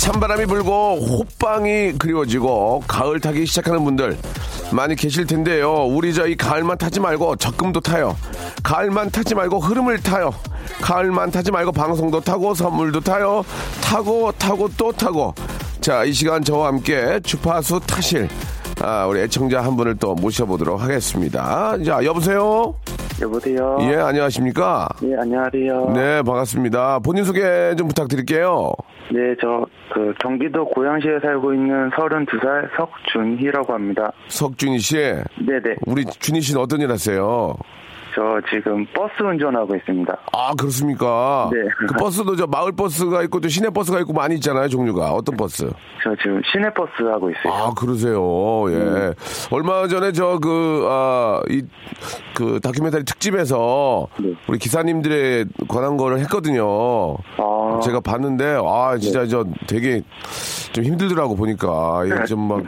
찬바람이 불고 호빵이 그리워지고 가을 타기 시작하는 분들 많이 계실 텐데요. 우리 저 이 가을만 타지 말고 적금도 타요. 가을만 타지 말고 흐름을 타요. 가을만 타지 말고 방송도 타고 선물도 타요. 타고 타고 또 타고. 자, 이 시간 저와 함께 주파수 타실 아, 우리 애청자 한 분을 또 모셔보도록 하겠습니다. 자, 여보세요? 여보세요. 예, 안녕하십니까? 네, 안녕하세요. 네, 반갑습니다. 본인 소개 좀 부탁드릴게요. 네, 저, 그, 경기도 고양시에 살고 있는 32살 석준희라고 합니다. 석준희 씨. 네네. 우리 준희 씨는 어떤 일 하세요? 저 지금 버스 운전하고 있습니다. 아, 그렇습니까? 네. 그 버스도 저 마을 버스가 있고 또 시내 버스가 있고 많이 있잖아요, 종류가. 어떤 버스? 저 지금 시내 버스 하고 있어요. 아, 그러세요. 예. 얼마 전에 저 그, 아, 이, 그 다큐멘터리 특집에서 네. 우리 기사님들에 관한 거를 했거든요. 아, 제가 봤는데, 아, 진짜 저 되게 좀 힘들더라고 보니까. 이게 좀 막,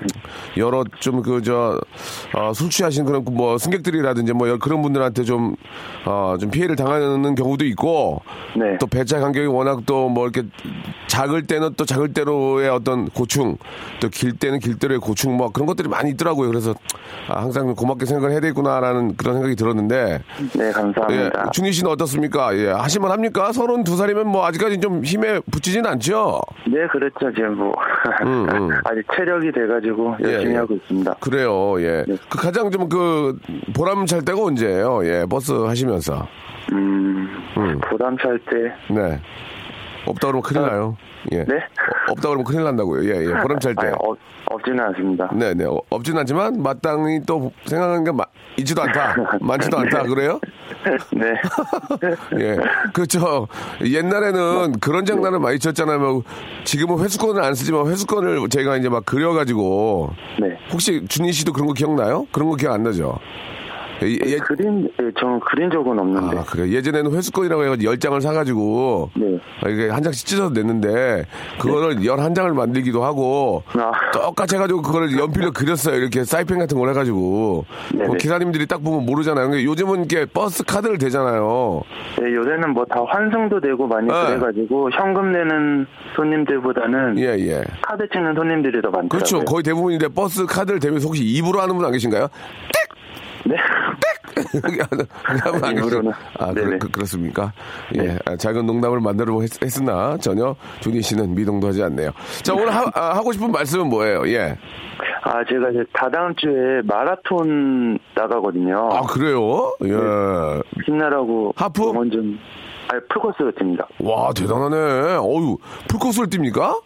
여러 좀 그, 저, 어, 술 취하신 그런 뭐 승객들이라든지 뭐 그런 분들한테 좀, 어, 좀 피해를 당하는 경우도 있고, 네. 또 배차 간격이 워낙 또 뭐 이렇게 작을 때는 또 작을 대로의 어떤 고충, 또 길 때는 길대로의 고충 뭐 그런 것들이 많이 있더라고요. 그래서 아, 항상 고맙게 생각을 해야 되겠구나라는 그런 생각이 들었는데, 네, 예, 감사합니다. 준희 씨는 어떻습니까? 예, 하시면 합니까? 서른 두 살이면 뭐 아직까지 좀 힘에 붙이진 않죠? 네, 그렇죠. 지금 뭐, 음, 음. 아직 체력이 돼가지고 열심히 예, 예. 하고 있습니다. 그래요, 예. 네. 그 가장 좀 그 보람 찰 때가 언제예요? 예, 버스 하시면서. 음, 음. 보람 찰 때, 네. 없다 그러면 큰일 나요. 예. 네? 없다 그러면 큰일 난다고요. 예, 예. 보람 찰 때. 아니, 어, 없지는 않습니다. 네, 네. 어, 없진 않지만 마땅히 또 생각하는 게 마- 있지도 않다. 많지도 않다. 그래요? 네. 예. 그, 저, 옛날에는 그런 장난을 많이 쳤잖아요. 뭐 지금은 회수권을 안 쓰지만 회수권을 제가 이제 막 그려가지고. 네. 혹시 준희 씨도 그런 거 기억나요? 그런 거 기억 안 나죠? 예, 예, 그린, 예, 저는 그린 적은 없는데. 아, 그래. 예전에는 회수권이라고 해가지고 10장을 사가지고. 네. 아, 이게 한 장씩 찢어서 냈는데, 그거를 11장을 만들기도 하고, 아. 똑같이 해가지고 그거를 연필로 그렸어요. 이렇게 사이펜 같은 걸 해가지고. 그 기사님들이 딱 보면 모르잖아요. 요즘은 이렇게 버스 카드를 대잖아요. 네, 요새는 뭐 다 환승도 되고 많이 네. 그래가지고 현금 내는 손님들보다는 예, 예. 카드 찍는 손님들이 더 많더라고요. 그렇죠. 거의 대부분인데 버스 카드를 대면서 혹시 입으로 하는 분 안 계신가요? 네. 그렇게 하면 안. 계세요? 아, 네네. 그, 렇습니까 예. 네. 아, 작은 농담을 만들어 했, 했으나 전혀 준희 씨는 미동도 하지 않네요. 자, 오늘 하, 아, 하고 싶은 말씀은 뭐예요? 예. 아 제가 이제 다다음 주에 마라톤 나가거든요. 아, 그래요? 예. 힘내라고 하프? 응원 좀. 아니 풀코스로 뜁니다. 와, 대단하네. 어유 풀코스를 뜁니까?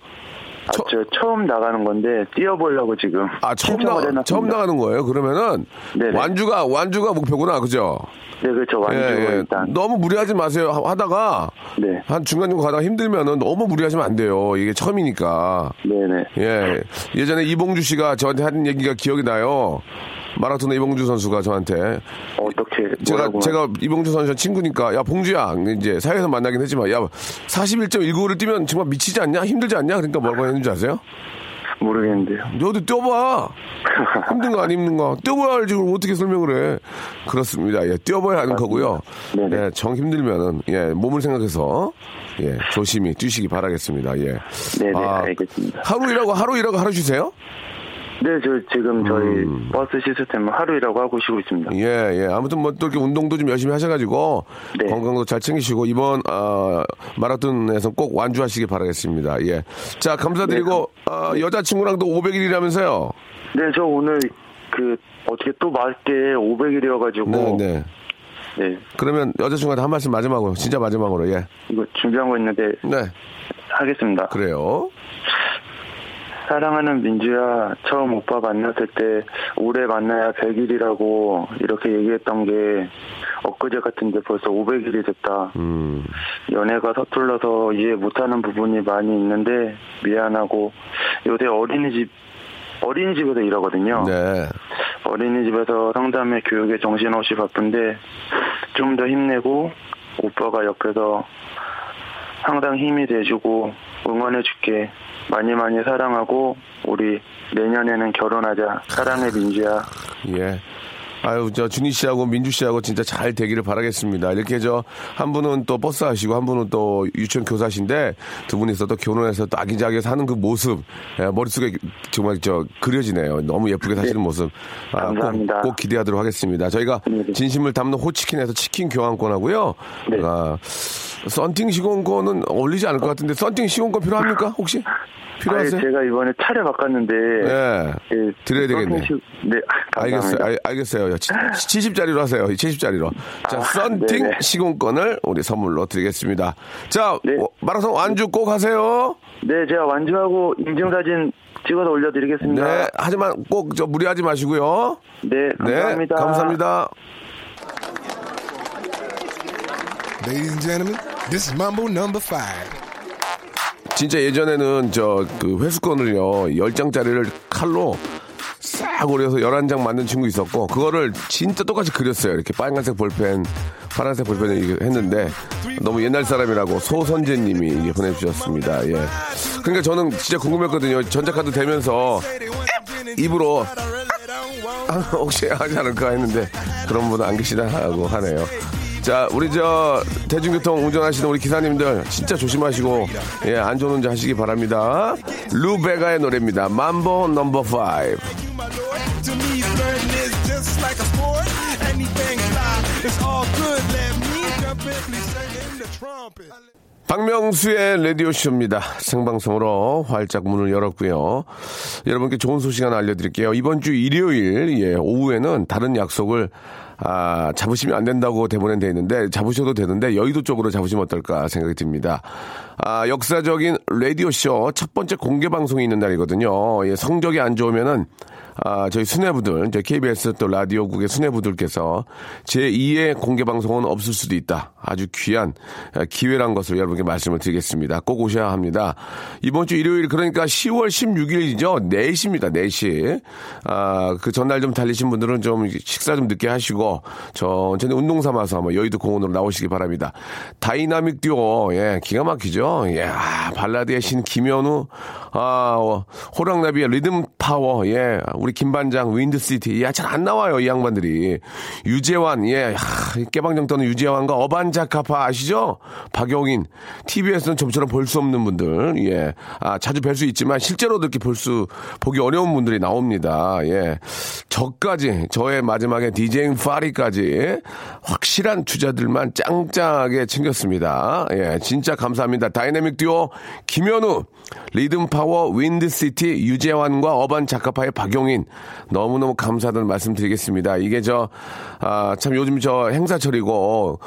아, 저 처음 나가는 건데 뛰어보려고 지금 아, 처음, 나. 처음 나가는 거예요? 그러면은 네네. 완주가, 완주가 목표구나. 그죠? 네 그렇죠 완주 예, 예. 일단 너무 무리하지 마세요. 하- 하다가 네 한 중간중간 가다가 힘들면은 너무 무리하시면 안 돼요. 이게 처음이니까. 네네 예. 예전에 이봉주 씨가 저한테 한 얘기가 기억이 나요. 마라톤의 이봉주 선수가 저한테 어떻게 제가 제가 이봉주 선수 친구니까 야 봉주야 이제 사회에서 만나긴 했지만 야 41.19를 뛰면 정말 미치지 않냐 힘들지 않냐 그러니까 뭐라고 했는지 아세요? 모르겠는데요. 너도 뛰어봐 힘든 거 안 힘든 거 뛰어봐야 알지 그럼 어떻게 설명을 해 그렇습니다 예 뛰어봐야 하는 거고요 네네. 예, 정 힘들면은 예 몸을 생각해서 예 조심히 뛰시기 바라겠습니다 예 네네 아, 알겠습니다. 하루 일하고 하루 일하고 하루 쉬세요? 네, 저 지금 저희 음. 버스 시스템은 하루 일하고 하고 쉬고 있습니다. 예, 예. 아무튼 뭐 또 이렇게 운동도 좀 열심히 하셔가지고 네. 건강도 잘 챙기시고 이번 아, 마라톤에서 꼭 완주하시기 바라겠습니다. 예. 자, 감사드리고 아, 여자친구랑도 500일이라면서요. 네, 저 오늘 그 어떻게 또 맞게 500일이어가지고 네, 네. 네, 그러면 여자친구한테 한 말씀 마지막으로, 진짜 마지막으로, 예. 이거 준비한 거 있는데 네, 하겠습니다. 그래요. 사랑하는 민주야, 처음 오빠 만났을 때 올해 만나야 100일이라고 이렇게 얘기했던 게 엊그제 같은데 벌써 500일이 됐다. 음, 연애가 서툴러서 이해 못하는 부분이 많이 있는데 미안하고 요새 어린이집 어린이집에서 일하거든요. 네. 어린이집에서 상담회 교육에 정신없이 바쁜데 좀 더 힘내고 오빠가 옆에서 항상 힘이 돼주고 응원해줄게. 많이 많이 사랑하고 우리 내년에는 결혼하자. 사랑해 민주야. 예. 아유, 저, 준희 씨하고 민주 씨하고 진짜 잘 되기를 바라겠습니다. 이렇게 저, 한 분은 또 버스 하시고, 한 분은 또 유치원 교사신데, 두 분이서 또 결혼해서 또 아기자기하게 사는 그 모습, 예, 머릿속에 정말 저, 그려지네요. 너무 예쁘게 사시는 모습. 아, 감사합니다. 꼭, 꼭 기대하도록 하겠습니다. 저희가 네, 네. 진심을 담는 호치킨에서 치킨 교환권 하고요. 네. 아, 썬팅 시공권은 어울리지 않을 것 같은데, 썬팅 시공권 필요합니까? 혹시? 필요하세요? 제가 이번에 차를 바꿨는데 예. 예, 드려야 되겠네. 시- 네, 알겠어요. 감사합니다. 알, 알겠어요. 70짜리로 하세요. 70짜리로. 자, 아, 썬팅 네네. 시공권을 우리 선물로 드리겠습니다. 자, 네. 어, 마라톤 완주 꼭 하세요. 네, 제가 완주하고 인증사진 찍어서 올려드리겠습니다. 네. 하지만 꼭 저 무리하지 마시고요. 네, 감사합니다. 네. 감사합니다. Ladies and gentlemen, this is Mambo number five. 진짜 예전에는 저 그 회수권을요. 10장짜리를 칼로 싹 오려서 11장 만든 친구 있었고 그거를 진짜 똑같이 그렸어요. 이렇게 빨간색 볼펜, 파란색 볼펜을 했는데 너무 옛날 사람이라고 소선재 님이 이게 보내주셨습니다. 예. 그러니까 저는 진짜 궁금했거든요. 전자카드 되면서 입으로 아, 혹시 하지 않을까 했는데 그런 분은 안 계시다 하고 하네요. 자, 우리 저 대중교통 운전하시는 우리 기사님들 진짜 조심하시고 예, 안전운전 하시기 바랍니다. 루베가의 노래입니다. mambo 넘버 5. To me, flirting is just like a sport. Anything fly, it's all good. Let me jump in, please sing in the trumpet. 박명수의 라디오쇼입니다. 생방송으로 활짝 문을 열었고요. 여러분께 좋은 소식 하나 알려드릴게요. 이번 주 일요일, 예, 오후에는 다른 약속을 아, 잡으시면 안 된다고 대본에 돼 있는데 잡으셔도 되는데 여의도 쪽으로 잡으시면 어떨까 생각이 듭니다. 아, 역사적인 라디오 쇼 첫 번째 공개 방송이 있는 날이거든요. 예, 성적이 안 좋으면은 아, 저희 수뇌부들, 저희 KBS 또 라디오국의 수뇌부들께서 제2의 공개 방송은 없을 수도 있다. 아주 귀한 아, 기회란 것을 여러분께 말씀을 드리겠습니다. 꼭 오셔야 합니다. 이번 주 일요일 그러니까 10월 16일이죠. 4시입니다. 4시. 아, 그 전날 좀 달리신 분들은 좀 식사 좀 늦게 하시고 천천히 운동 삼아서 한번 여의도 공원으로 나오시기 바랍니다. 다이나믹 듀오, 예, 기가 막히죠. 예, 아, 발라드의 신 김연우, 아, 어, 호랑나비의 리듬 파워, 예, 우리 김반장, 윈드시티, 야, 잘 안 나와요, 이 양반들이. 유재환, 예, 하, 깨방정 떠는 유재환과 어반자카파 아시죠? 박용인, TV에서는 좀처럼 볼 수 없는 분들, 예, 아, 자주 뵐 수 있지만 실제로도 이렇게 볼 수, 보기 어려운 분들이 나옵니다, 예. 저까지, 저의 마지막에 디제잉 파티까지 확실한 주자들만 짱짱하게 챙겼습니다. 예, 진짜 감사합니다. 다이내믹 듀오 김현우, 리듬 파워 윈드시티 유재환과 어반자카파의 박용인 너무너무 감사하다는 말씀 드리겠습니다. 이게 저, 아, 참 요즘 저 행사철이고,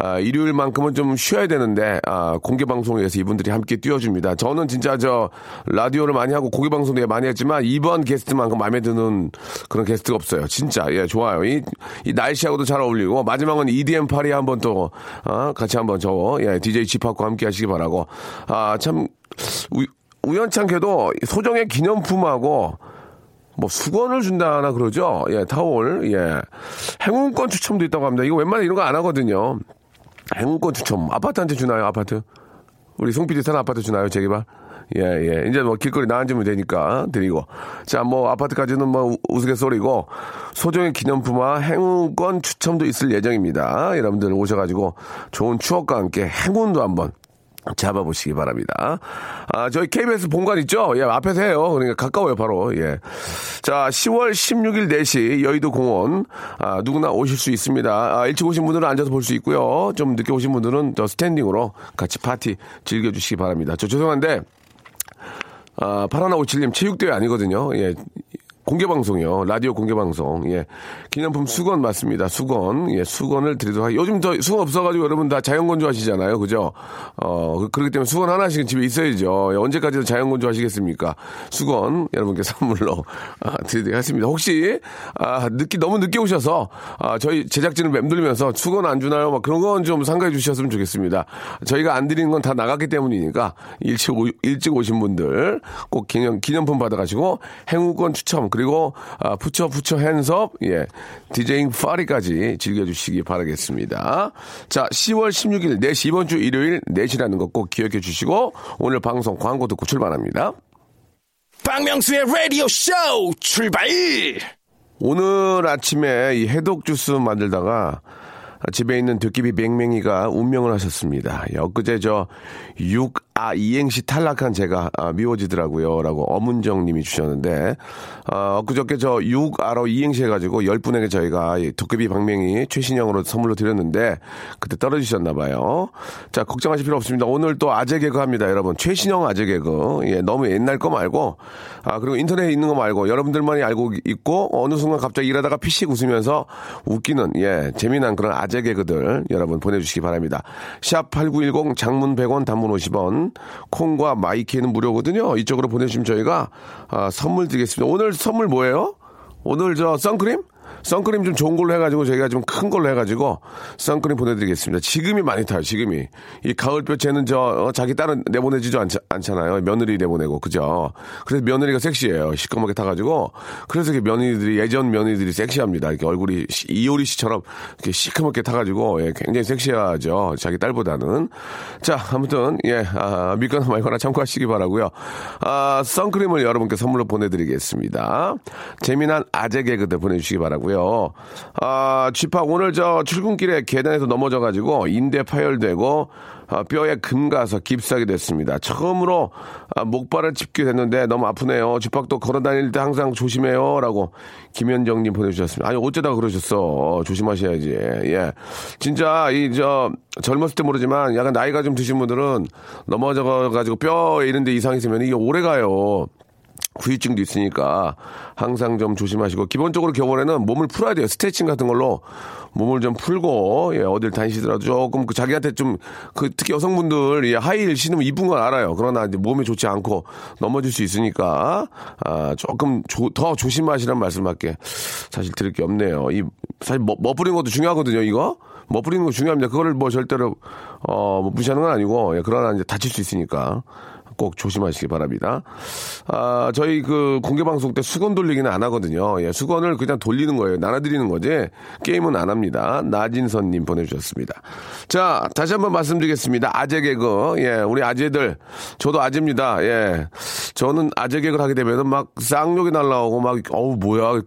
아, 일요일만큼은 좀 쉬어야 되는데, 아, 공개방송에서 이분들이 함께 띄워줍니다. 저는 진짜 저, 라디오를 많이 하고 공개방송도 예, 많이 했지만, 이번 게스트만큼 마음에 드는 그런 게스트가 없어요. 진짜, 예, 좋아요. 이, 이 날씨하고도 잘 어울리고, 마지막은 EDM 파티 한번 또, 아, 같이 한번 저, 예, DJ 집합과 함께 하시기 바라고, 아, 참, 우, 우연찮게도 소정의 기념품하고, 뭐 수건을 준다나 그러죠. 예, 타월. 예. 행운권 추첨도 있다고 합니다. 이거 웬만하면 이런 거 안 하거든요. 행운권 추첨. 아파트한테 주나요, 아파트? 우리 송PD 사는 아파트 주나요, 재개발? 예, 예. 이제 뭐 길거리 나앉으면 되니까 드리고. 자, 뭐 아파트까지는 뭐 우- 우스갯소리고 소정의 기념품과 행운권 추첨도 있을 예정입니다. 여러분들 오셔가지고 좋은 추억과 함께 행운도 한번 잡아보시기 바랍니다. 아, 저희 KBS 본관 있죠? 예, 앞에서 해요. 그러니까 가까워요, 바로. 예. 자, 10월 16일 4시 여의도 공원, 아, 누구나 오실 수 있습니다. 아, 일찍 오신 분들은 앉아서 볼 수 있고요. 좀 늦게 오신 분들은 저 스탠딩으로 같이 파티 즐겨주시기 바랍니다. 저 죄송한데, 아, 파라나57님 체육대회 아니거든요. 예. 공개 방송이요. 라디오 공개 방송. 예. 기념품 수건 맞습니다. 수건. 예, 수건을 드리도록 하겠습니다. 요즘 더 수건 없어가지고 여러분 다 자연건조 하시잖아요. 그죠? 어, 그- 그렇기 때문에 수건 하나씩은 집에 있어야죠. 예, 언제까지 자연건조 하시겠습니까? 수건 여러분께 선물로 아, 드리도록 하겠습니다. 혹시, 아, 늦게, 너무 늦게 오셔서, 아, 저희 제작진을 맴돌면서 수건 안 주나요? 막 그런 건 좀 상가해 주셨으면 좋겠습니다. 저희가 안 드리는 건 다 나갔기 때문이니까 일찍, 오, 일찍 오신 분들 꼭 기념, 기념품 받아가시고 행운권 추첨 그리고 아, 부처 부처 핸섭 예 디제잉 파리까지 즐겨주시기 바라겠습니다. 자 10월 16일 4시 이번 주 일요일 4시라는 거 꼭 기억해 주시고 오늘 방송 광고 듣고 출발합니다. 박명수의 라디오 쇼 출발! 오늘 아침에 이 해독 주스 만들다가 집에 있는 도깨비 맹맹이가 운명을 하셨습니다. 예, 엊그제 저6 아 이행시 탈락한 제가 아, 미워지더라고요. 라고 어문정 님이 주셨는데, 아, 엊그저께 저 6아로 이행시 해가지고 10 분에게 저희가 이 도깨비 방맹이 최신형으로 선물로 드렸는데, 그때 떨어지셨나 봐요. 자, 걱정하실 필요 없습니다. 오늘 또 아재 개그 합니다, 여러분. 최신형 아재 개그. 예, 너무 옛날 거 말고, 아, 그리고 인터넷에 있는 거 말고, 여러분들만이 알고 있고, 어느 순간 갑자기 일하다가 피식 웃으면서 웃기는, 예, 재미난 그런 아재 개그들 여러분 보내주시기 바랍니다. 샵 8910 장문 100원 단문 50원, 콩과 마이케이는 무료거든요. 이쪽으로 보내주시면 저희가, 아, 선물 드리겠습니다. 오늘 선물 뭐예요? 오늘 저 선크림? 선크림 좀 좋은 걸로 해가지고 저희가 좀 큰 걸로 해가지고 선크림 보내드리겠습니다. 지금이 많이 타요. 지금이 이 가을볕에는 저 어, 자기 딸은 내보내지도 않, 않잖아요. 며느리 내보내고 그죠? 그래서 며느리가 섹시해요. 시커멓게 타가지고 그래서 이렇게 며느리들이 예전 며느리들이 섹시합니다. 이렇게 얼굴이 시- 이효리 씨처럼 이렇게 시커멓게 타가지고 예, 굉장히 섹시하죠. 자기 딸보다는 자 아무튼 예 아, 믿거나 말거나 참고하시기 바라고요. 아 선크림을 여러분께 선물로 보내드리겠습니다. 재미난 아재 개그들 보내주시기 바라고요. 아, 쥐팍 오늘 저 출근길에 계단에서 넘어져가지고 인대 파열되고 아, 뼈에 금 가서 깁스하게 됐습니다. 처음으로 아, 목발을 짚게 됐는데 너무 아프네요. 쥐팍도 걸어 다닐 때 항상 조심해요라고 김현정님 보내주셨습니다. 아니 어쩌다가 그러셨어? 조심하셔야지. 예, 진짜 이 저 젊었을 때 모르지만 약간 나이가 좀 드신 분들은 넘어져가지고 뼈 이런 데 이상 있으면 이게 오래 가요. 후유증도 있으니까 항상 좀 조심하시고 기본적으로 겨울에는 몸을 풀어야 돼요. 스트레칭 같은 걸로 몸을 좀 풀고 예, 어딜 다니시더라도 조금 그 자기한테 좀 그 특히 여성분들 예, 하이힐 신으면 이쁜 건 알아요. 그러나 이제 몸에 좋지 않고 넘어질 수 있으니까 아, 조금 조- 더 조심하시란 말씀밖에 사실 드릴 게 없네요. 이 사실 뭐, 멋부리는 것도 중요하거든요. 이거 멋 부리는 거 중요합니다. 그거를 뭐 절대로 어, 뭐 무시하는 건 아니고 예, 그러나 이제 다칠 수 있으니까. 꼭 조심하시기 바랍니다. 아, 저희 그 공개 방송 때 수건 돌리기는 안 하거든요. 예, 수건을 그냥 돌리는 거예요. 나눠드리는 거지. 게임은 안 합니다. 나진선님 보내주셨습니다. 자, 다시 한번 말씀드리겠습니다. 아재 개그. 예, 우리 아재들. 저도 아재입니다. 예. 저는 아재 개그를 하게 되면은 막 쌍욕이 날라오고 막, 어우, 뭐야.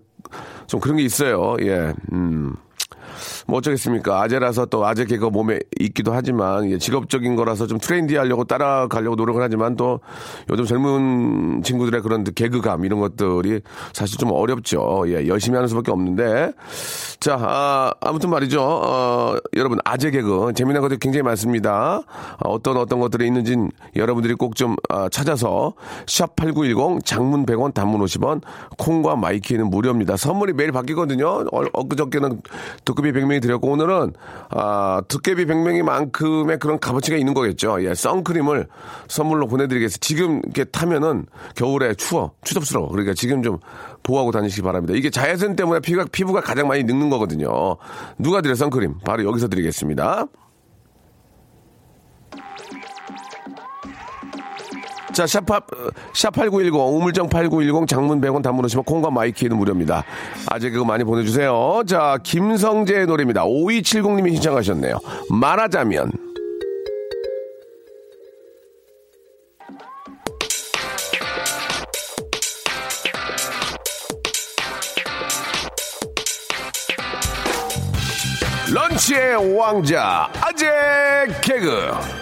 좀 그런 게 있어요. 예, 음. 뭐 어쩌겠습니까. 아재라서 또 아재 개가 몸에 있기도 하지만 예, 직업적인 거라서 좀 트렌디하려고 따라가려고 노력을 하지만 또 요즘 젊은 친구들의 그런 개그감 이런 것들이 사실 좀 어렵죠. 예, 열심히 하는 수밖에 없는데 자 아, 아무튼 말이죠. 어, 여러분 아재 개그 재미난 것들이 굉장히 많습니다. 아, 어떤 어떤 것들이 있는지 여러분들이 꼭 좀 찾아서 샵 8910 장문 100원 단문 50원 콩과 마이케이는 무료입니다. 선물이 매일 바뀌거든요. 어, 엊그저께는 도깨비 방망이 드렸고 오늘은 아, 도깨비 방망이만큼의 그런 값어치가 있는 거겠죠. 예, 선크림을 선물로 보내드리겠습니다. 지금 이렇게 타면은 겨울에 추워, 추접스러워. 그러니까 지금 좀 보호하고 다니시기 바랍니다. 이게 자외선 때문에 피부가, 피부가 가장 많이 늙는 거거든요. 누가 드려 선크림? 바로 여기서 드리겠습니다. 자, 샵, 샵8910, 우물정 8910, 장문 100원 단문 50원 콩과 마이케이는 무료입니다. 아재 개그 많이 보내주세요. 자, 김성재의 노래입니다. 5270님이 신청하셨네요. 말하자면. 런치의 왕자, 아재 개그.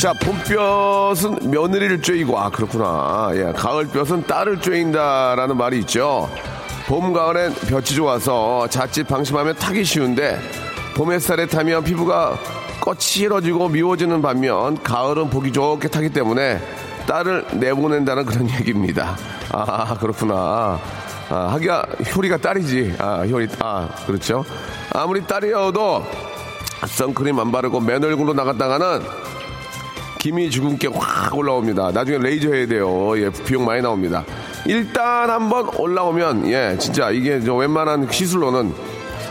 자, 봄볕은 며느리를 쬐이고, 아, 그렇구나. 예, 가을볕은 딸을 쬐인다라는 말이 있죠. 봄, 가을엔 볕이 좋아서 자칫 방심하면 타기 쉬운데, 봄 햇살에 타면 피부가 거칠어지고 미워지는 반면, 가을은 보기 좋게 타기 때문에 딸을 내보낸다는 그런 얘기입니다. 아, 그렇구나. 아, 하기야, 효리가 딸이지. 아, 효리, 아, 그렇죠. 아무리 딸이어도 선크림 안 바르고 맨 얼굴로 나갔다가는 김이 주근깨 확 올라옵니다. 나중에 레이저 해야 돼요. 예, 비용 많이 나옵니다. 일단 한번 올라오면, 예, 진짜 이게 저 웬만한 시술로는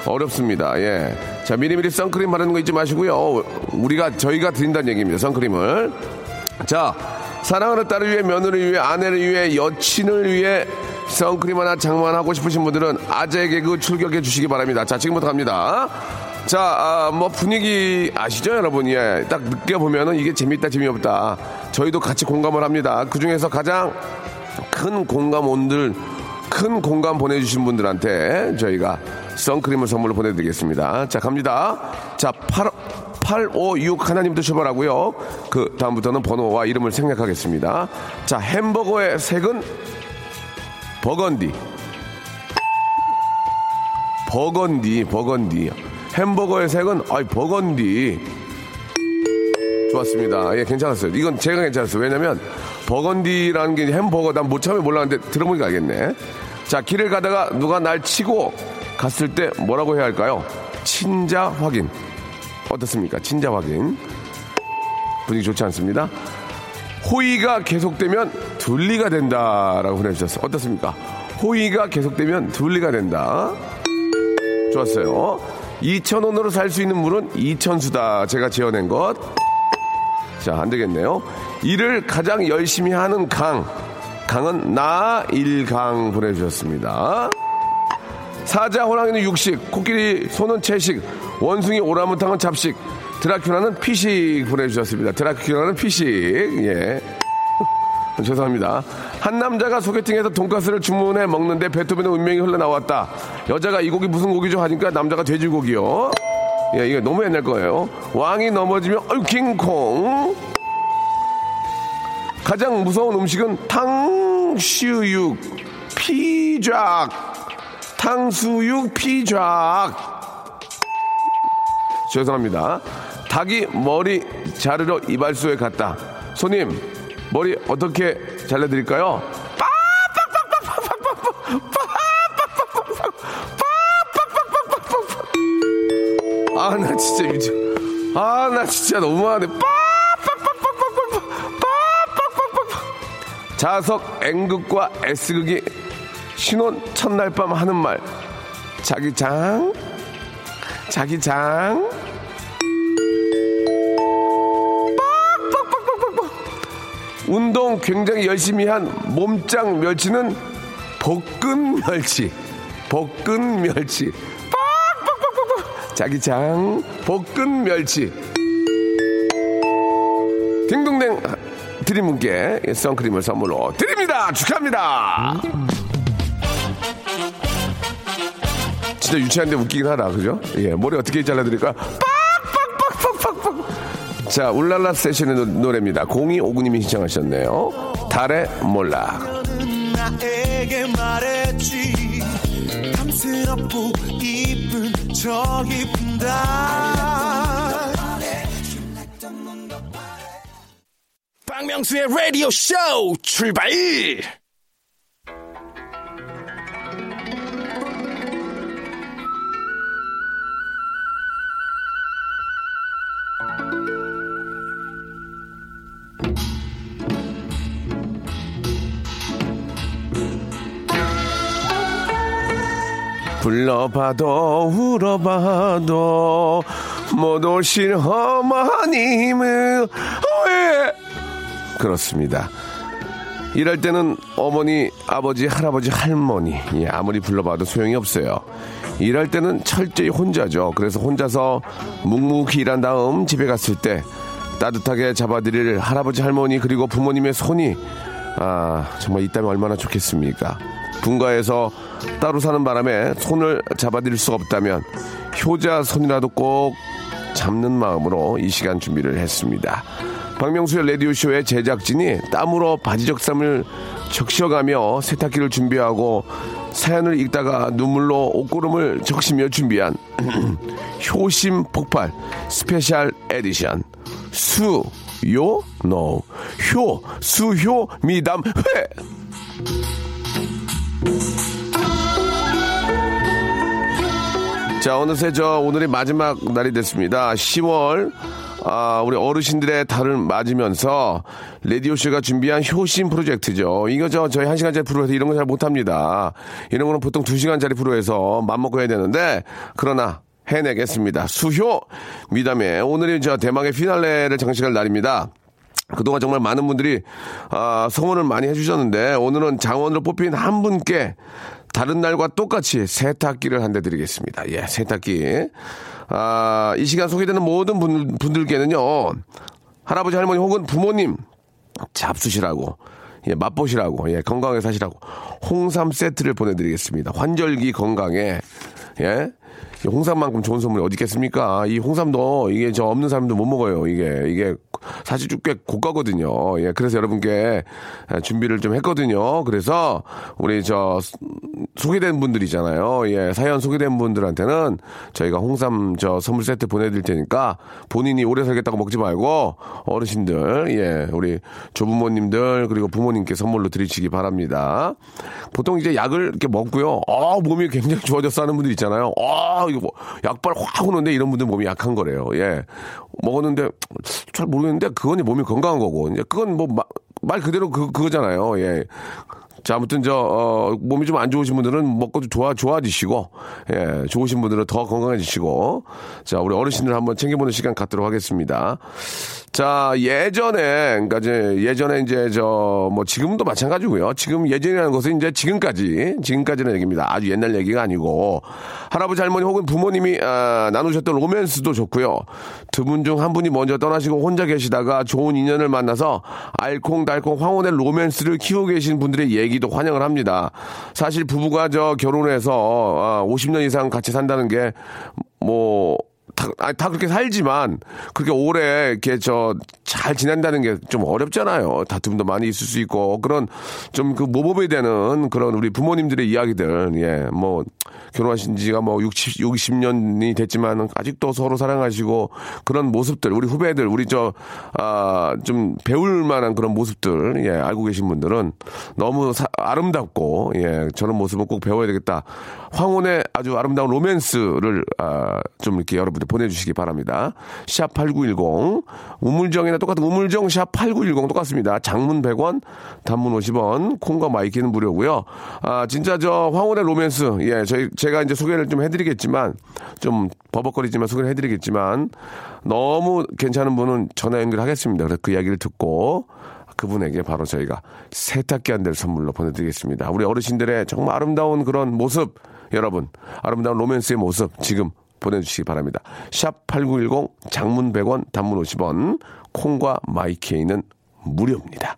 어렵습니다. 예. 자, 미리미리 선크림 바르는 거 잊지 마시고요. 우리가, 저희가 드린다는 얘기입니다. 선크림을. 자, 사랑하는 딸을 위해, 며느리를 위해, 아내를 위해, 여친을 위해 선크림 하나 장만하고 싶으신 분들은 아재 개그 출격해 주시기 바랍니다. 자, 지금부터 갑니다. 자, 아, 뭐 분위기 아시죠, 여러분? 예. 딱 느껴보면은 이게 재밌다, 재미없다. 저희도 같이 공감을 합니다. 그 중에서 가장 큰 공감원들, 큰 공감 보내주신 분들한테 저희가 선크림을 선물로 보내드리겠습니다. 자, 갑니다. 자, 8, 856 하나님도 출발하고요. 그 다음부터는 번호와 이름을 생략하겠습니다. 자, 햄버거의 색은 버건디. 버건디, 버건디. 햄버거의 색은, 아이, 버건디. 좋았습니다. 예, 괜찮았어요. 이건 제가 괜찮았어요. 왜냐면, 버건디라는 게 햄버거, 난 못 참에 몰랐는데, 들어보니까 알겠네. 자, 길을 가다가 누가 날 치고 갔을 때 뭐라고 해야 할까요? 친자 확인. 어떻습니까? 친자 확인. 분위기 좋지 않습니다. 호의가 계속되면 둘리가 된다라고 보내주셨어요. 어떻습니까? 호의가 계속되면 둘리가 된다. 좋았어요. 2,000원으로 살 수 있는 물은 2,000수다. 제가 지어낸 것. 자, 안 되겠네요. 일을 가장 열심히 하는 강. 강은 나 일강 보내주셨습니다. 사자 호랑이는 육식, 코끼리 소는 채식, 원숭이 오라무탕은 잡식, 드라큘라는 피식 보내주셨습니다. 드라큘라는 피식, 예. 죄송합니다. 한 남자가 소개팅에서 돈가스를 주문해 먹는데 베토벤의 운명이 흘러나왔다. 여자가 이 곡이 무슨 곡이죠? 하니까 남자가 돼지고기요. 예, 이게 너무 옛날 거예요. 왕이 넘어지면 얼킹콩. 가장 무서운 음식은 탕수육, 피쫙. 탕수육, 피쫙. 죄송합니다. 닭이 머리 자르러 이발소에 갔다. 손님, 머리 어떻게 잘라드릴까요? 아, 나 진짜 유지. 아, 나 진짜 너무하네. 자석 N극과 S극이 신혼 첫날 밤 하는 말. 자기 장, 자기 장. 운동 굉장히 열심히 한 몸짱 멸치는 볶은 멸치. 볶은 멸치. 자기 장, 볶은 멸치. 딩동댕 드린 분께 선크림을 선물로 드립니다. 축하합니다. 진짜 유치한데 웃기긴 하다. 그죠? 예, 머리 어떻게 잘라드릴까? 자, 울랄라 세션의 노, 노래입니다. 0259님이 신청하셨네요. 달의 몰락. 나에게 말했지 탐스럽고 이쁜 저 이쁜 달 박명수의 라디오 쇼 출발 불러봐도 울어봐도 못 오실 어머님은 왜 그렇습니다. 일할 때는 어머니, 아버지, 할아버지, 할머니 예, 아무리 불러봐도 소용이 없어요. 일할 때는 철저히 혼자죠. 그래서 혼자서 묵묵히 일한 다음 집에 갔을 때 따뜻하게 잡아드릴 할아버지, 할머니 그리고 부모님의 손이 아 정말 있다면 얼마나 좋겠습니까? 분가에서 따로 사는 바람에 손을 잡아드릴 수가 없다면 효자 손이라도 꼭 잡는 마음으로 이 시간 준비를 했습니다. 박명수의 라디오쇼의 제작진이 땀으로 바지 적삼을 적셔가며 세탁기를 준비하고 사연을 읽다가 눈물로 옷고름을 적시며 준비한 효심 폭발 스페셜 에디션 수 요 노 효 수효 미담 회 자, 어느새 저 오늘이 마지막 날이 됐습니다. 10월 아, 우리 어르신들의 달을 맞으면서 라디오쇼가 준비한 효심 프로젝트죠. 이거 저 저희 1시간짜리 프로에서 이런 거 잘 못합니다. 이런 거는 보통 2시간짜리 프로에서 맘먹고 해야 되는데 그러나 해내겠습니다. 수효 미담에 오늘이 저 대망의 피날레를 장식할 날입니다. 그동안 정말 많은 분들이 아, 성원을 많이 해주셨는데 오늘은 장원으로 뽑힌 한 분께 다른 날과 똑같이 세탁기를 한 대 드리겠습니다. 예, 세탁기. 아, 이 시간 소개되는 모든 분, 분들께는요, 할아버지, 할머니 혹은 부모님 잡수시라고, 예, 맛보시라고, 예, 건강하게 사시라고, 홍삼 세트를 보내드리겠습니다. 환절기 건강에, 예, 이 홍삼만큼 좋은 선물이 어디 있겠습니까? 이 홍삼도 이게 저 없는 사람도 못 먹어요. 이게 이게 사실 꽤 고가거든요. 예, 그래서 여러분께 준비를 좀 했거든요. 그래서 우리 저 소개된 분들이잖아요. 예, 사연 소개된 분들한테는 저희가 홍삼 저 선물 세트 보내드릴 테니까 본인이 오래 살겠다고 먹지 말고 어르신들, 예, 우리 조부모님들 그리고 부모님께 선물로 드리시기 바랍니다. 보통 이제 약을 이렇게 먹고요. 아, 몸이 굉장히 좋아졌어 하는 분들 있잖아요. 아, 이거 뭐 약발 확 오는데 이런 분들 몸이 약한 거래요. 예. 먹었는데 잘 모르겠는데 그건 몸이 건강한 거고. 이제 그건 뭐 말 그대로 그, 그거잖아요. 예. 자, 아무튼 저, 어, 몸이 좀 안 좋으신 분들은 먹고 좋아, 좋아지시고, 예, 좋으신 분들은 더 건강해지시고, 자, 우리 어르신들 한번 챙겨보는 시간 갖도록 하겠습니다. 자, 예전에, 그니까 이제 예전에 이제 저, 뭐 지금도 마찬가지고요. 지금 예전이라는 것은 이제 지금까지, 지금까지는 얘기입니다. 아주 옛날 얘기가 아니고, 할아버지, 할머니 혹은 부모님이, 아, 나누셨던 로맨스도 좋고요. 두 분 중 한 분이 먼저 떠나시고 혼자 계시다가 좋은 인연을 만나서 알콩달콩 황혼의 로맨스를 키우고 계신 분들의 얘기 도 환영을 합니다. 사실 부부가 저 결혼해서, 아, 50년 이상 같이 산다는 게, 뭐, 다, 아니, 다 그렇게 살지만 그렇게 오래 이렇게 저 잘 지낸다는 게 좀 어렵잖아요. 다툼도 많이 있을 수 있고 그런 좀 그 모범이 되는 그런 우리 부모님들의 이야기들 예 뭐 결혼하신 지가 뭐 60, 60년이 됐지만 아직도 서로 사랑하시고 그런 모습들 우리 후배들 우리 저 아 좀 배울 만한 그런 모습들 예 알고 계신 분들은 너무 사, 아름답고 예 저런 모습을 꼭 배워야 되겠다. 황혼의 아주 아름다운 로맨스를 아, 좀 이렇게 여러분들 보내주시기 바랍니다. 샵 8910 우물정이나 똑같은 우물정 샵 8910 똑같습니다. 장문 100원, 단문 50원, 콩과 마이케이는 무료고요. 아 진짜 저 황혼의 로맨스 예 저희 제가 이제 소개를 좀 해드리겠지만 좀 버벅거리지만 소개를 해드리겠지만 너무 괜찮은 분은 전화 연결하겠습니다. 그래서 그 이야기를 듣고 그분에게 바로 저희가 세탁기 한 대를 선물로 보내드리겠습니다. 우리 어르신들의 정말 아름다운 그런 모습, 여러분, 아름다운 로맨스의 모습 지금 보내주시기 바랍니다. 샵 8910 장문 100원, 단문 50원, 콩과 마이케이는 무료입니다.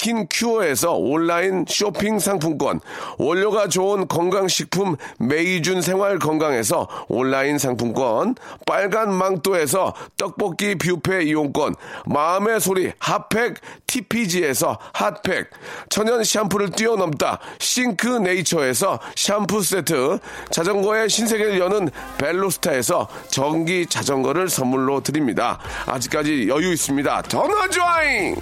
스킨 스킨 큐어에서 온라인 쇼핑 상품권, 원료가 좋은 건강식품 메이준 생활 건강에서 온라인 상품권, 빨간 망토에서 떡볶이 뷔페 이용권, 마음의 소리 핫팩 TPG에서 핫팩, 천연 샴푸를 뛰어넘다 싱크 네이처에서 샴푸 세트, 자전거의 신세계를 여는 벨로스타에서 전기 자전거를 선물로 드립니다. 아직까지 여유 있습니다. 전화 조잉!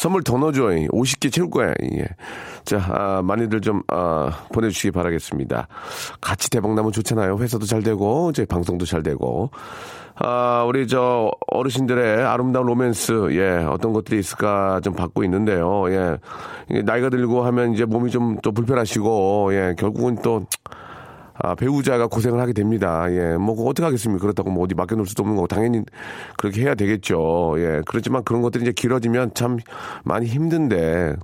선물 더 넣어줘. 50개 채울 거야. 예. 자, 아, 많이들 좀, 아, 보내주시기 바라겠습니다. 같이 대박 나면 좋잖아요. 회사도 잘 되고, 이제 방송도 잘 되고. 아, 우리 저 어르신들의 아름다운 로맨스, 예, 어떤 것들이 있을까 좀 받고 있는데요. 예. 나이가 들고 하면 이제 몸이 좀또 불편하시고, 예, 결국은 또, 아, 배우자가 고생을 하게 됩니다. 예, 뭐, 어떻게 하겠습니까? 그렇다고 뭐 어디 맡겨놓을 수도 없는 거고, 당연히 그렇게 해야 되겠죠. 예, 그렇지만 그런 것들이 이제 길어지면 참 많이 힘든데,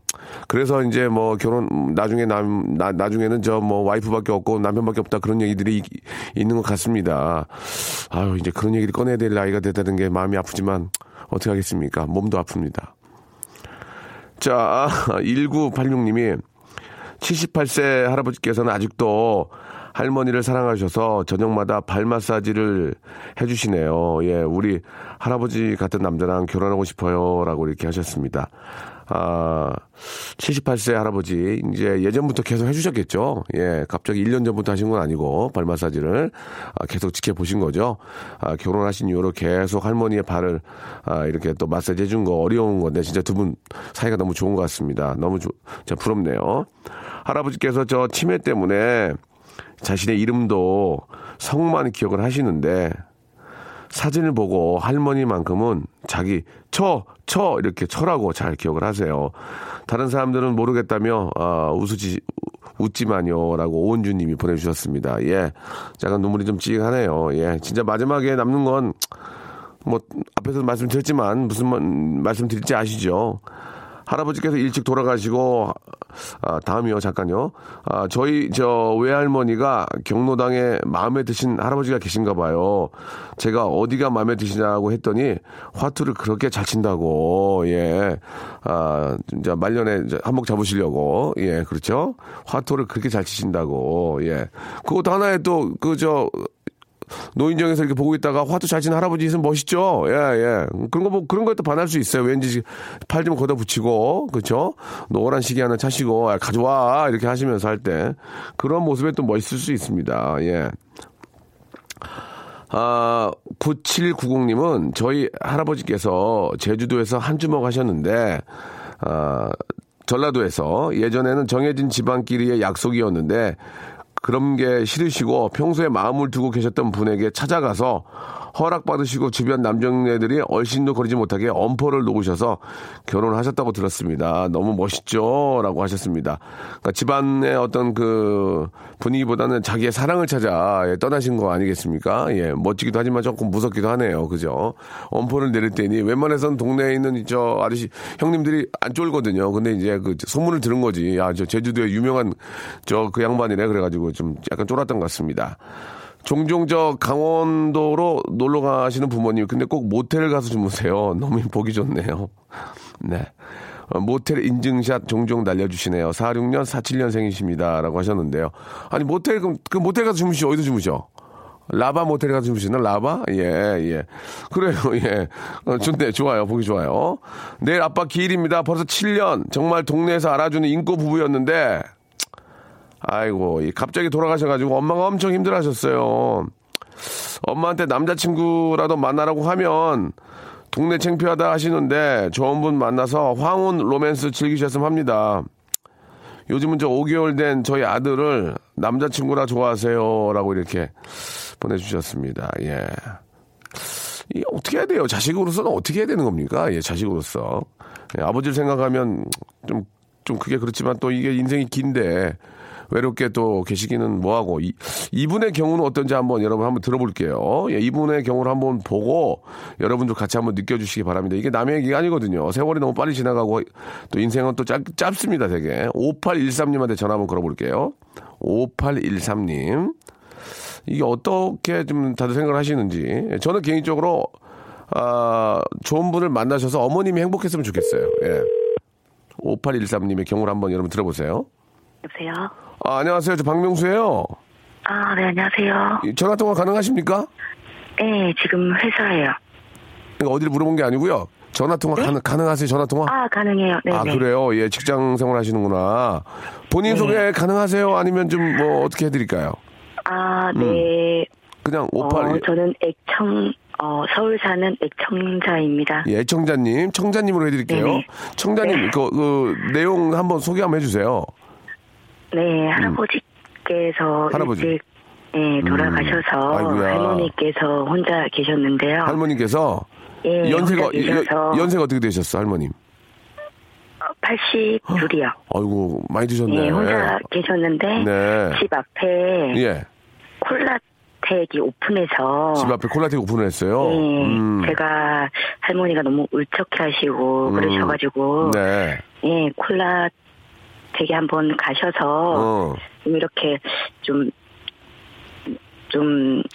그래서 이제 뭐 결혼, 나중에 남, 나, 나중에는 저 뭐 와이프밖에 없고 남편밖에 없다 그런 얘기들이 이- 있는 것 같습니다. 아유, 이제 그런 얘기를 꺼내야 될 나이가 됐다는 게 마음이 아프지만, 어떻게 하겠습니까? 몸도 아픕니다. 자, 1986님이 78세 할아버지께서는 아직도 할머니를 사랑하셔서 저녁마다 발 마사지를 해주시네요. 예, 우리 할아버지 같은 남자랑 결혼하고 싶어요. 라고 이렇게 하셨습니다. 아, 78세 할아버지, 이제 예전부터 계속 해주셨겠죠. 예, 갑자기 1년 전부터 하신 건 아니고, 발 마사지를 아, 계속 지켜보신 거죠. 아, 결혼하신 이후로 계속 할머니의 발을 아, 이렇게 또 마사지 해준 거 어려운 건데, 진짜 두 분 사이가 너무 좋은 것 같습니다. 너무 조, 부럽네요. 할아버지께서 저 치매 때문에 자신의 이름도 성만 기억을 하시는데 사진을 보고 할머니만큼은 자기 처, 처 이렇게 처라고 잘 기억을 하세요. 다른 사람들은 모르겠다며 아, 웃으지 웃지만요라고 오은주님이 보내주셨습니다. 예, 약간 눈물이 좀 찌하네요. 예, 진짜 마지막에 남는 건 뭐 앞에서 말씀드렸지만 무슨 말- 말씀드릴지 아시죠? 할아버지께서 일찍 돌아가시고 아, 다음이요 잠깐요. 아, 저희 저 외할머니가 경로당에 마음에 드신 할아버지가 계신가 봐요. 제가 어디가 마음에 드시냐고 했더니 화투를 그렇게 잘 친다고 예. 아, 진짜 말년에 이제 한몫 잡으시려고 예, 그렇죠? 화투를 그렇게 잘 치신다고 예. 그것도 하나의 또 그 저 노인정에서 이렇게 보고 있다가 화투 잘 치는 할아버지 있으면 멋있죠? 예, 예. 그런 거, 뭐, 그런 또 반할 수 있어요. 왠지 팔 좀 걷어 붙이고, 그쵸? 노란 시계 하나 차시고, 아, 가져와! 이렇게 하시면서 할 때. 그런 모습에 또 멋있을 수 있습니다. 예. 아, 9790님은 저희 할아버지께서 제주도에서 한 주먹 하셨는데, 아, 전라도에서 예전에는 정해진 집안끼리의 약속이었는데, 그런 게 싫으시고 평소에 마음을 두고 계셨던 분에게 찾아가서 허락받으시고 주변 남정네들이 얼씬도 거리지 못하게 엄포를 놓으셔서 결혼하셨다고 들었습니다. 너무 멋있죠? 라고 하셨습니다. 그러니까 집안의 어떤 그 분위기보다는 자기의 사랑을 찾아 예, 떠나신 거 아니겠습니까? 예, 멋지기도 하지만 조금 무섭기도 하네요. 그죠? 엄포를 내릴 때니 웬만해서는 동네에 있는 저 아저씨 형님들이 안 쫄거든요. 근데 이제 그 소문을 들은 거지. 야, 저 제주도에 유명한 저 그 양반이네. 그래가지고 좀 약간 쫄았던 것 같습니다. 종종 저 강원도로 놀러 가시는 부모님, 근데 꼭 모텔 가서 주무세요. 너무 보기 좋네요. 네. 어, 모텔 인증샷 종종 날려주시네요. 46년, 47년생이십니다. 라고 하셨는데요. 아니, 모텔, 그럼 그 모텔 가서 주무시죠? 어디서 주무셔? 라바 모텔에 가서 주무시나? 라바? 예, 예. 그래요, 예. 어, 좋네, 좋아요. 보기 좋아요. 내일 아빠 기일입니다. 벌써 7년. 정말 동네에서 알아주는 인꼬 부부였는데, 아이고, 이 갑자기 돌아가셔가지고 엄마가 엄청 힘들어 하셨어요. 엄마한테 남자친구라도 만나라고 하면 동네 창피하다 하시는데 좋은 분 만나서 황혼 로맨스 즐기셨으면 합니다. 요즘은 저 5개월 된 저희 아들을 남자친구라 좋아하세요. 라고 이렇게 보내주셨습니다. 예. 이 어떻게 해야 돼요? 자식으로서는 어떻게 해야 되는 겁니까? 예, 자식으로서. 예, 아버지를 생각하면 좀, 좀 그게 그렇지만 또 이게 인생이 긴데 외롭게 또 계시기는 뭐하고 이, 이분의 경우는 어떤지 한번 여러분 한번 들어볼게요. 예, 이분의 경우를 한번 보고 여러분들 같이 한번 느껴주시기 바랍니다. 이게 남의 얘기가 아니거든요. 세월이 너무 빨리 지나가고 또 인생은 또 짧, 짧습니다, 되게. 5813님한테 전화 한번 걸어볼게요. 5813님. 이게 어떻게 좀 다들 생각을 하시는지. 예, 저는 개인적으로 아, 좋은 분을 만나셔서 어머님이 행복했으면 좋겠어요. 예. 5813님의 경우를 한번 여러분 들어보세요. 여보세요? 아, 안녕하세요. 저 박명수예요. 아, 네, 안녕하세요. 이 전화 통화 가능하십니까? 네, 지금 회사예요. 이거 어디를 물어본 게 아니고요. 전화 통화 가능, 가능 하세요? 전화 통화? 네? 아, 가능해요. 네, 아, 네. 그래요? 예, 직장 생활 하시는구나. 본인 소개 가능하세요? 아니면 좀 뭐 어떻게 해 드릴까요? 아, 네. 그냥 어, 58. 저는 액청, 어, 서울 사는 액청자입니다. 예, 애청자님, 청자님으로 해드릴게요. 네네. 청자님, 네. 그, 그, 내용 한번 소개 한번 해주세요. 네, 할아버지께서 음. 할아버지. 일찍 네, 돌아가셔서 아이고야. 할머니께서 혼자 계셨는데요. 할머니께서 예, 연세가, 혼자 계셔서 연, 연세가 어떻게 되셨어, 할머님? 82이요. 아이고, 많이 드셨네. 예, 혼자 계셨는데 네. 집 앞에 예. 콜라텍이 오픈해서 집 앞에 콜라텍 오픈을 했어요. 예, 음. 제가 할머니가 너무 울적해 하시고 음. 그러셔가지고 네. 예 콜라 텍에 한번 가셔서 어. 좀 이렇게 좀좀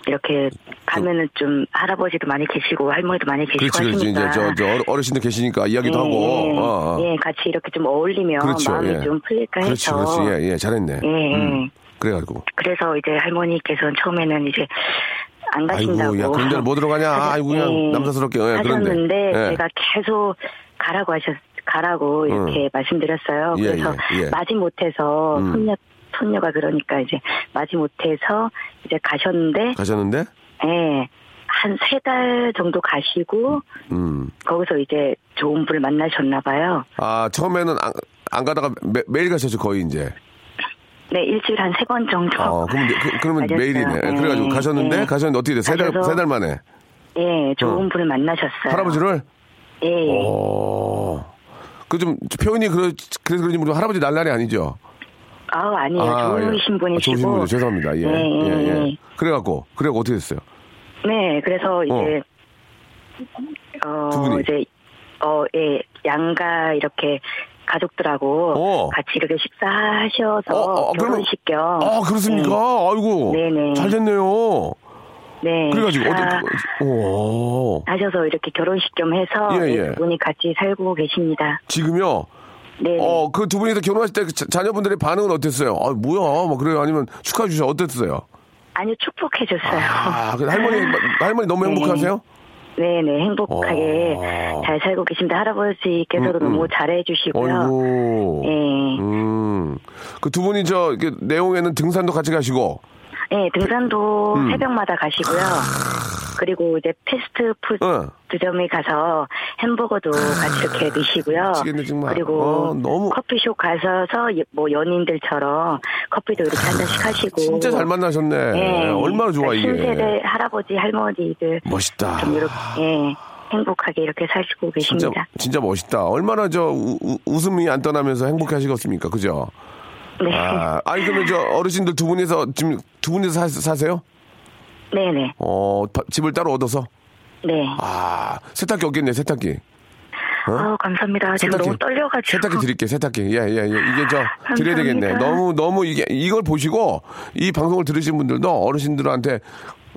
이렇게 가면은 좀 할아버지도 많이 계시고 할머니도 많이 계시고 그렇지, 그렇지. 이제 하시니까 저, 저 어르- 어르신들 계시니까 이야기도 예, 하고. 예, 어, 어. 예, 같이 이렇게 좀 어울리면 그렇죠, 마음이 예. 좀 풀릴까 그렇지, 해서 그렇지. 예, 예. 잘했네. 예, 예. 음. 그래가지고. 그래서 이제 할머니께서는 처음에는 이제 안 가신다고 아이고, 야, 그런 데를 뭐 들어가냐. 아이고, 그냥 예, 남사스럽게. 예, 그런데. 하셨는데 예. 제가 계속 가라고 하셨 가라고 이렇게 말씀드렸어요. 예, 그래서 예, 예. 마지 못해서 음. 손녀 손녀가 그러니까 이제 마지 못해서 이제 가셨는데 가셨는데? 예. 한 세 달 정도 가시고 음. 거기서 이제 좋은 분을 만나셨나 봐요. 아, 처음에는 안, 안 가다가 매, 매일 가셨죠, 거의 이제. 네, 일주일에 한세 번 정도. 어, 그러면, 이제 그, 러면. 매일이네. 예, 그래가지고 가셨는데, 예. 가셨는데 어떻게 돼? 세 달, 세 달 만에. 예, 좋은 어. 분을 만나셨어요. 할아버지를? 예, 예. 어. 그 좀, 표현이 그러, 그래서 그런지 모르고 할아버지 날라리 아니죠? 아우, 아니에요. 아, 좋으신 예. 분이시고. 아, 좋으신 분이죠. 죄송합니다. 예. 예, 예, 예, 예. 예. 그래갖고, 그래갖고 어떻게 됐어요? 네, 그래서 이제 어, 두 분이? 이제 어, 예, 양가 이렇게 가족들하고 어. 같이 이렇게 식사하셔서 어, 어, 결혼식 겸. 아, 그렇습니까? 아이고. 네. 네네. 잘 됐네요. 네. 그래가지고, 식사 어떻게, 오. 하셔서 이렇게 결혼식 겸 해서 예, 예. 두 분이 같이 살고 계십니다. 지금요? 네. 어, 그 두 분이서 결혼하실 때그 자녀분들의 반응은 어땠어요? 아, 뭐야? 뭐 그래요? 아니면 축하해 주셔? 어땠어요? 아니요, 축복해 줬어요. 아, 그 할머니, 할머니 너무 네. 행복하세요? 네네, 행복하게 어. 잘 살고 계십니다. 할아버지께서도 음, 음. 너무 잘해 주시고요. 어이구. 네. 음. 그 두 분이 저, 내용에는 등산도 같이 가시고, 네, 등산도 음. 새벽마다 가시고요. 그리고 이제 패스트푸드점에 가서 햄버거도 같이 이렇게 드시고요. 미치겠네. 그리고 어, 너무- 커피숍 가셔서 예- 뭐 연인들처럼 커피도 이렇게 한 잔씩 하시고. 진짜 잘 만나셨네. 네. 얼마나 좋아, 이게. 신세대 할아버지 할머니들 멋있다. 좀 이렇게 예, 행복하게 이렇게 사시고 진짜, 계십니다. 진짜 멋있다. 얼마나 저 우- 우- 웃음이 안 떠나면서 행복해 하시겠습니까? 그죠? 네, 아, 아니, 그러면 저 어르신들 두 분이서, 지금 두 분이서 사, 사세요? 네, 네, 어, 바- 집을 따로 얻어서? 네. 아, 세탁기 없겠네, 세탁기. 어? 아 감사합니다. 지금 너무 떨려가지고. 세탁기 드릴게요, 세탁기. 예, 예, 예. 이게 저, 드려야 감사합니다. 되겠네. 너무, 너무 이게, 이걸 보시고, 이 방송을 들으신 분들도 어르신들한테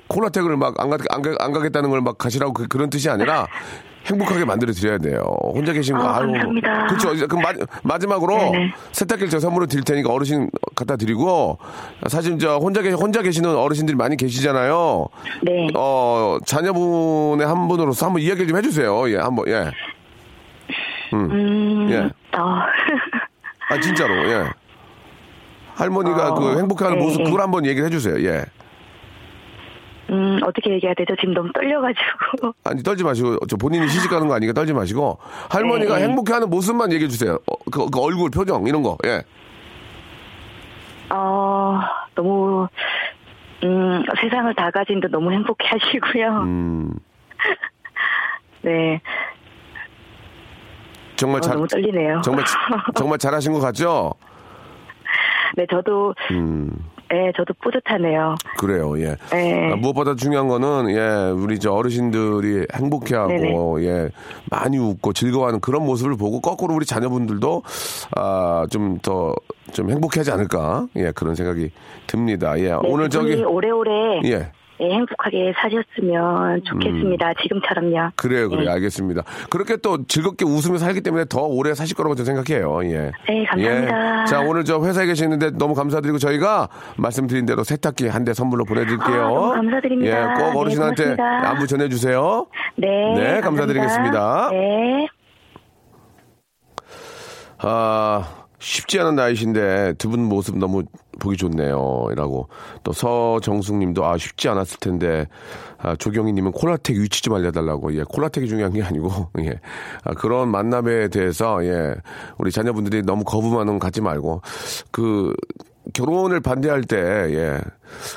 콜라텍을 막 안 가, 안, 가, 안 가겠다는 걸 막 가시라고 그, 그런 뜻이 아니라 행복하게 만들어 드려야 돼요. 혼자 계신 거, 아, 아유. 감사합니다. 그렇죠. 그럼 마, 마지막으로 네네. 세탁기를 저 선물로 드릴 테니까 어르신 갖다 드리고, 사실 저 혼자, 계, 혼자 계시는 어르신들이 많이 계시잖아요. 네. 어, 자녀분의 한 분으로서 한번 이야기를 좀 해주세요. 예, 한번, 예. 음, 예. 어. 아, 진짜로, 예. 할머니가 어, 그 행복해하는 네, 모습, 네. 그걸 한번 얘기를 해주세요, 예. 음, 어떻게 얘기해야 되죠? 지금 너무 떨려가지고. 아니, 떨지 마시고, 저 본인이 시집 가는 거 아니니까 떨지 마시고, 할머니가 네, 네. 행복해 하는 모습만 얘기해 주세요. 어, 그, 그 얼굴, 표정, 이런 거, 예. 어, 너무, 음, 세상을 다 가진 듯 너무 행복해 하시고요. 음, 네. 정말 어, 잘, 너무 떨리네요. 정말, 정말 잘하신 것 같죠? 네, 저도, 음, 네, 저도 뿌듯하네요. 그래요, 예. 네. 아, 무엇보다 중요한 거는, 예, 우리 저 어르신들이 행복해하고, 예, 많이 웃고 즐거워하는 그런 모습을 보고, 거꾸로 우리 자녀분들도, 아, 좀 더 좀 행복하지 않을까? 예, 그런 생각이 듭니다. 예, 네, 오늘 저기 오래오래 예. 예, 행복하게 사셨으면 좋겠습니다. 지금처럼요. 그래요, 그래요. 네. 알겠습니다. 그렇게 또 즐겁게 웃으며 살기 때문에 더 오래 사실 거라고 저는 생각해요. 예. 네, 감사합니다. 예. 자, 오늘 저 회사에 계시는데 너무 감사드리고 저희가 말씀드린 대로 세탁기 한 대 선물로 보내드릴게요. 아, 너무 감사드립니다. 예, 꼭 네, 어르신한테 고맙습니다. 안부 전해주세요. 네, 네, 감사드리겠습니다. 네. 아, 쉽지 않은 나이신데 두 분 모습 너무 보기 좋네요. 이라고. 또 서정숙 님도 아, 쉽지 않았을 텐데, 아, 조경희 님은 콜라텍 위치 좀 알려달라고. 예, 콜라텍이 중요한 게 아니고, 예. 아, 그런 만남에 대해서, 예, 우리 자녀분들이 너무 거부만은 갖지 말고, 그, 결혼을 반대할 때, 예.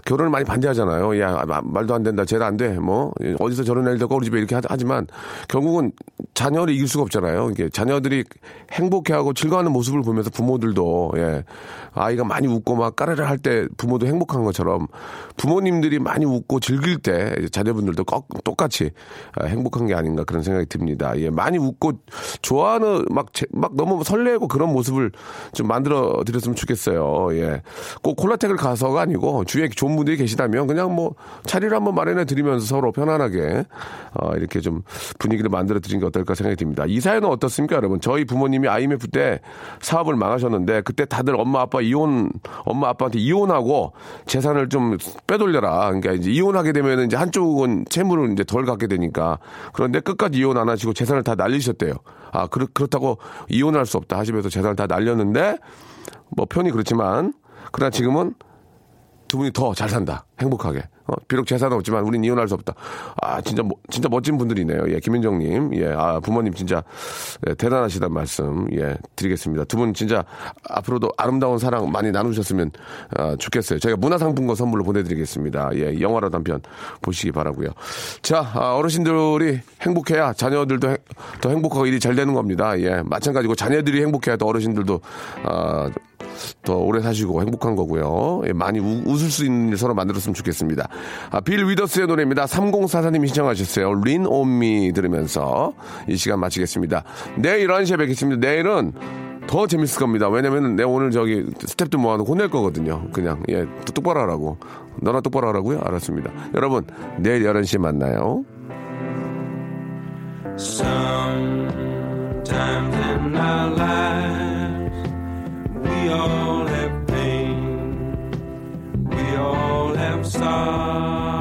결혼을 많이 반대하잖아요. 야, 마- 말도 안 된다. 쟤는 안 돼. 뭐, 예, 어디서 저런 애를 데리고 우리 집에 이렇게 하- 하지만, 결국은 자녀를 이길 수가 없잖아요. 이게 자녀들이 행복해하고 즐거워하는 모습을 보면서 부모들도, 예. 아이가 많이 웃고 막 까르르 할 때 부모도 행복한 것처럼 부모님들이 많이 웃고 즐길 때 자녀분들도 꼭 똑같이 아, 행복한 게 아닌가 그런 생각이 듭니다. 예. 많이 웃고 좋아하는 막, 제- 막 너무 설레고 그런 모습을 좀 만들어 드렸으면 좋겠어요. 예. 꼭 콜라텍을 가서가 아니고 주위에 좋은 분들이 계시다면 그냥 뭐 자리를 한번 마련해 드리면서 서로 편안하게 어, 이렇게 좀 분위기를 만들어 드린 게 어떨까 생각이 듭니다. 이 사연은 어떻습니까, 여러분? 저희 부모님이 IMF 때 사업을 망하셨는데 그때 다들 엄마 아빠 이혼 엄마 아빠한테 이혼하고 재산을 좀 빼돌려라. 그러니까 이제 이혼하게 되면 이제 한쪽은 채무를 이제 덜 갖게 되니까 그런데 끝까지 이혼 안 하시고 재산을 다 날리셨대요. 아 그렇 그렇다고 이혼할 수 없다 하시면서 재산을 다 날렸는데 뭐 편이 그렇지만 그러나 지금은 두 분이 더 잘 산다. 행복하게. 어, 비록 재산은 없지만 우린 이혼할 수 없다. 아, 진짜, 뭐- 진짜 멋진 분들이네요. 예, 김인정님. 예, 아, 부모님 진짜 예, 대단하시다는 말씀, 예, 드리겠습니다. 두 분 진짜 앞으로도 아름다운 사랑 많이 나누셨으면 아, 좋겠어요. 저희가 문화상품권 선물로 보내드리겠습니다. 예, 영화라도 한 편 보시기 바라고요 자, 아, 어르신들이 행복해야 자녀들도 행- 더 행복하고 일이 잘 되는 겁니다. 예, 마찬가지고 자녀들이 행복해야 또 어르신들도 아, 더 오래 사시고 행복한 거고요. 예, 많이 우- 웃을 수 있는 일 서로 만들었으면 좋겠습니다. 아, 빌 위더스의 노래입니다. 3044님이 신청하셨어요. 린 온미 들으면서 이 시간 마치겠습니다. 내일 11시에 뵙겠습니다. 내일은 더 재밌을 겁니다. 왜냐면 내 오늘 저기 스텝들 모아놓고 혼낼 거거든요. 그냥, 예, 또 똑바로 하라고. 너나 똑바로 하라고요? 알았습니다. 여러분, 내일 11시에 만나요. Sometimes in our lives, we all have all am sorry.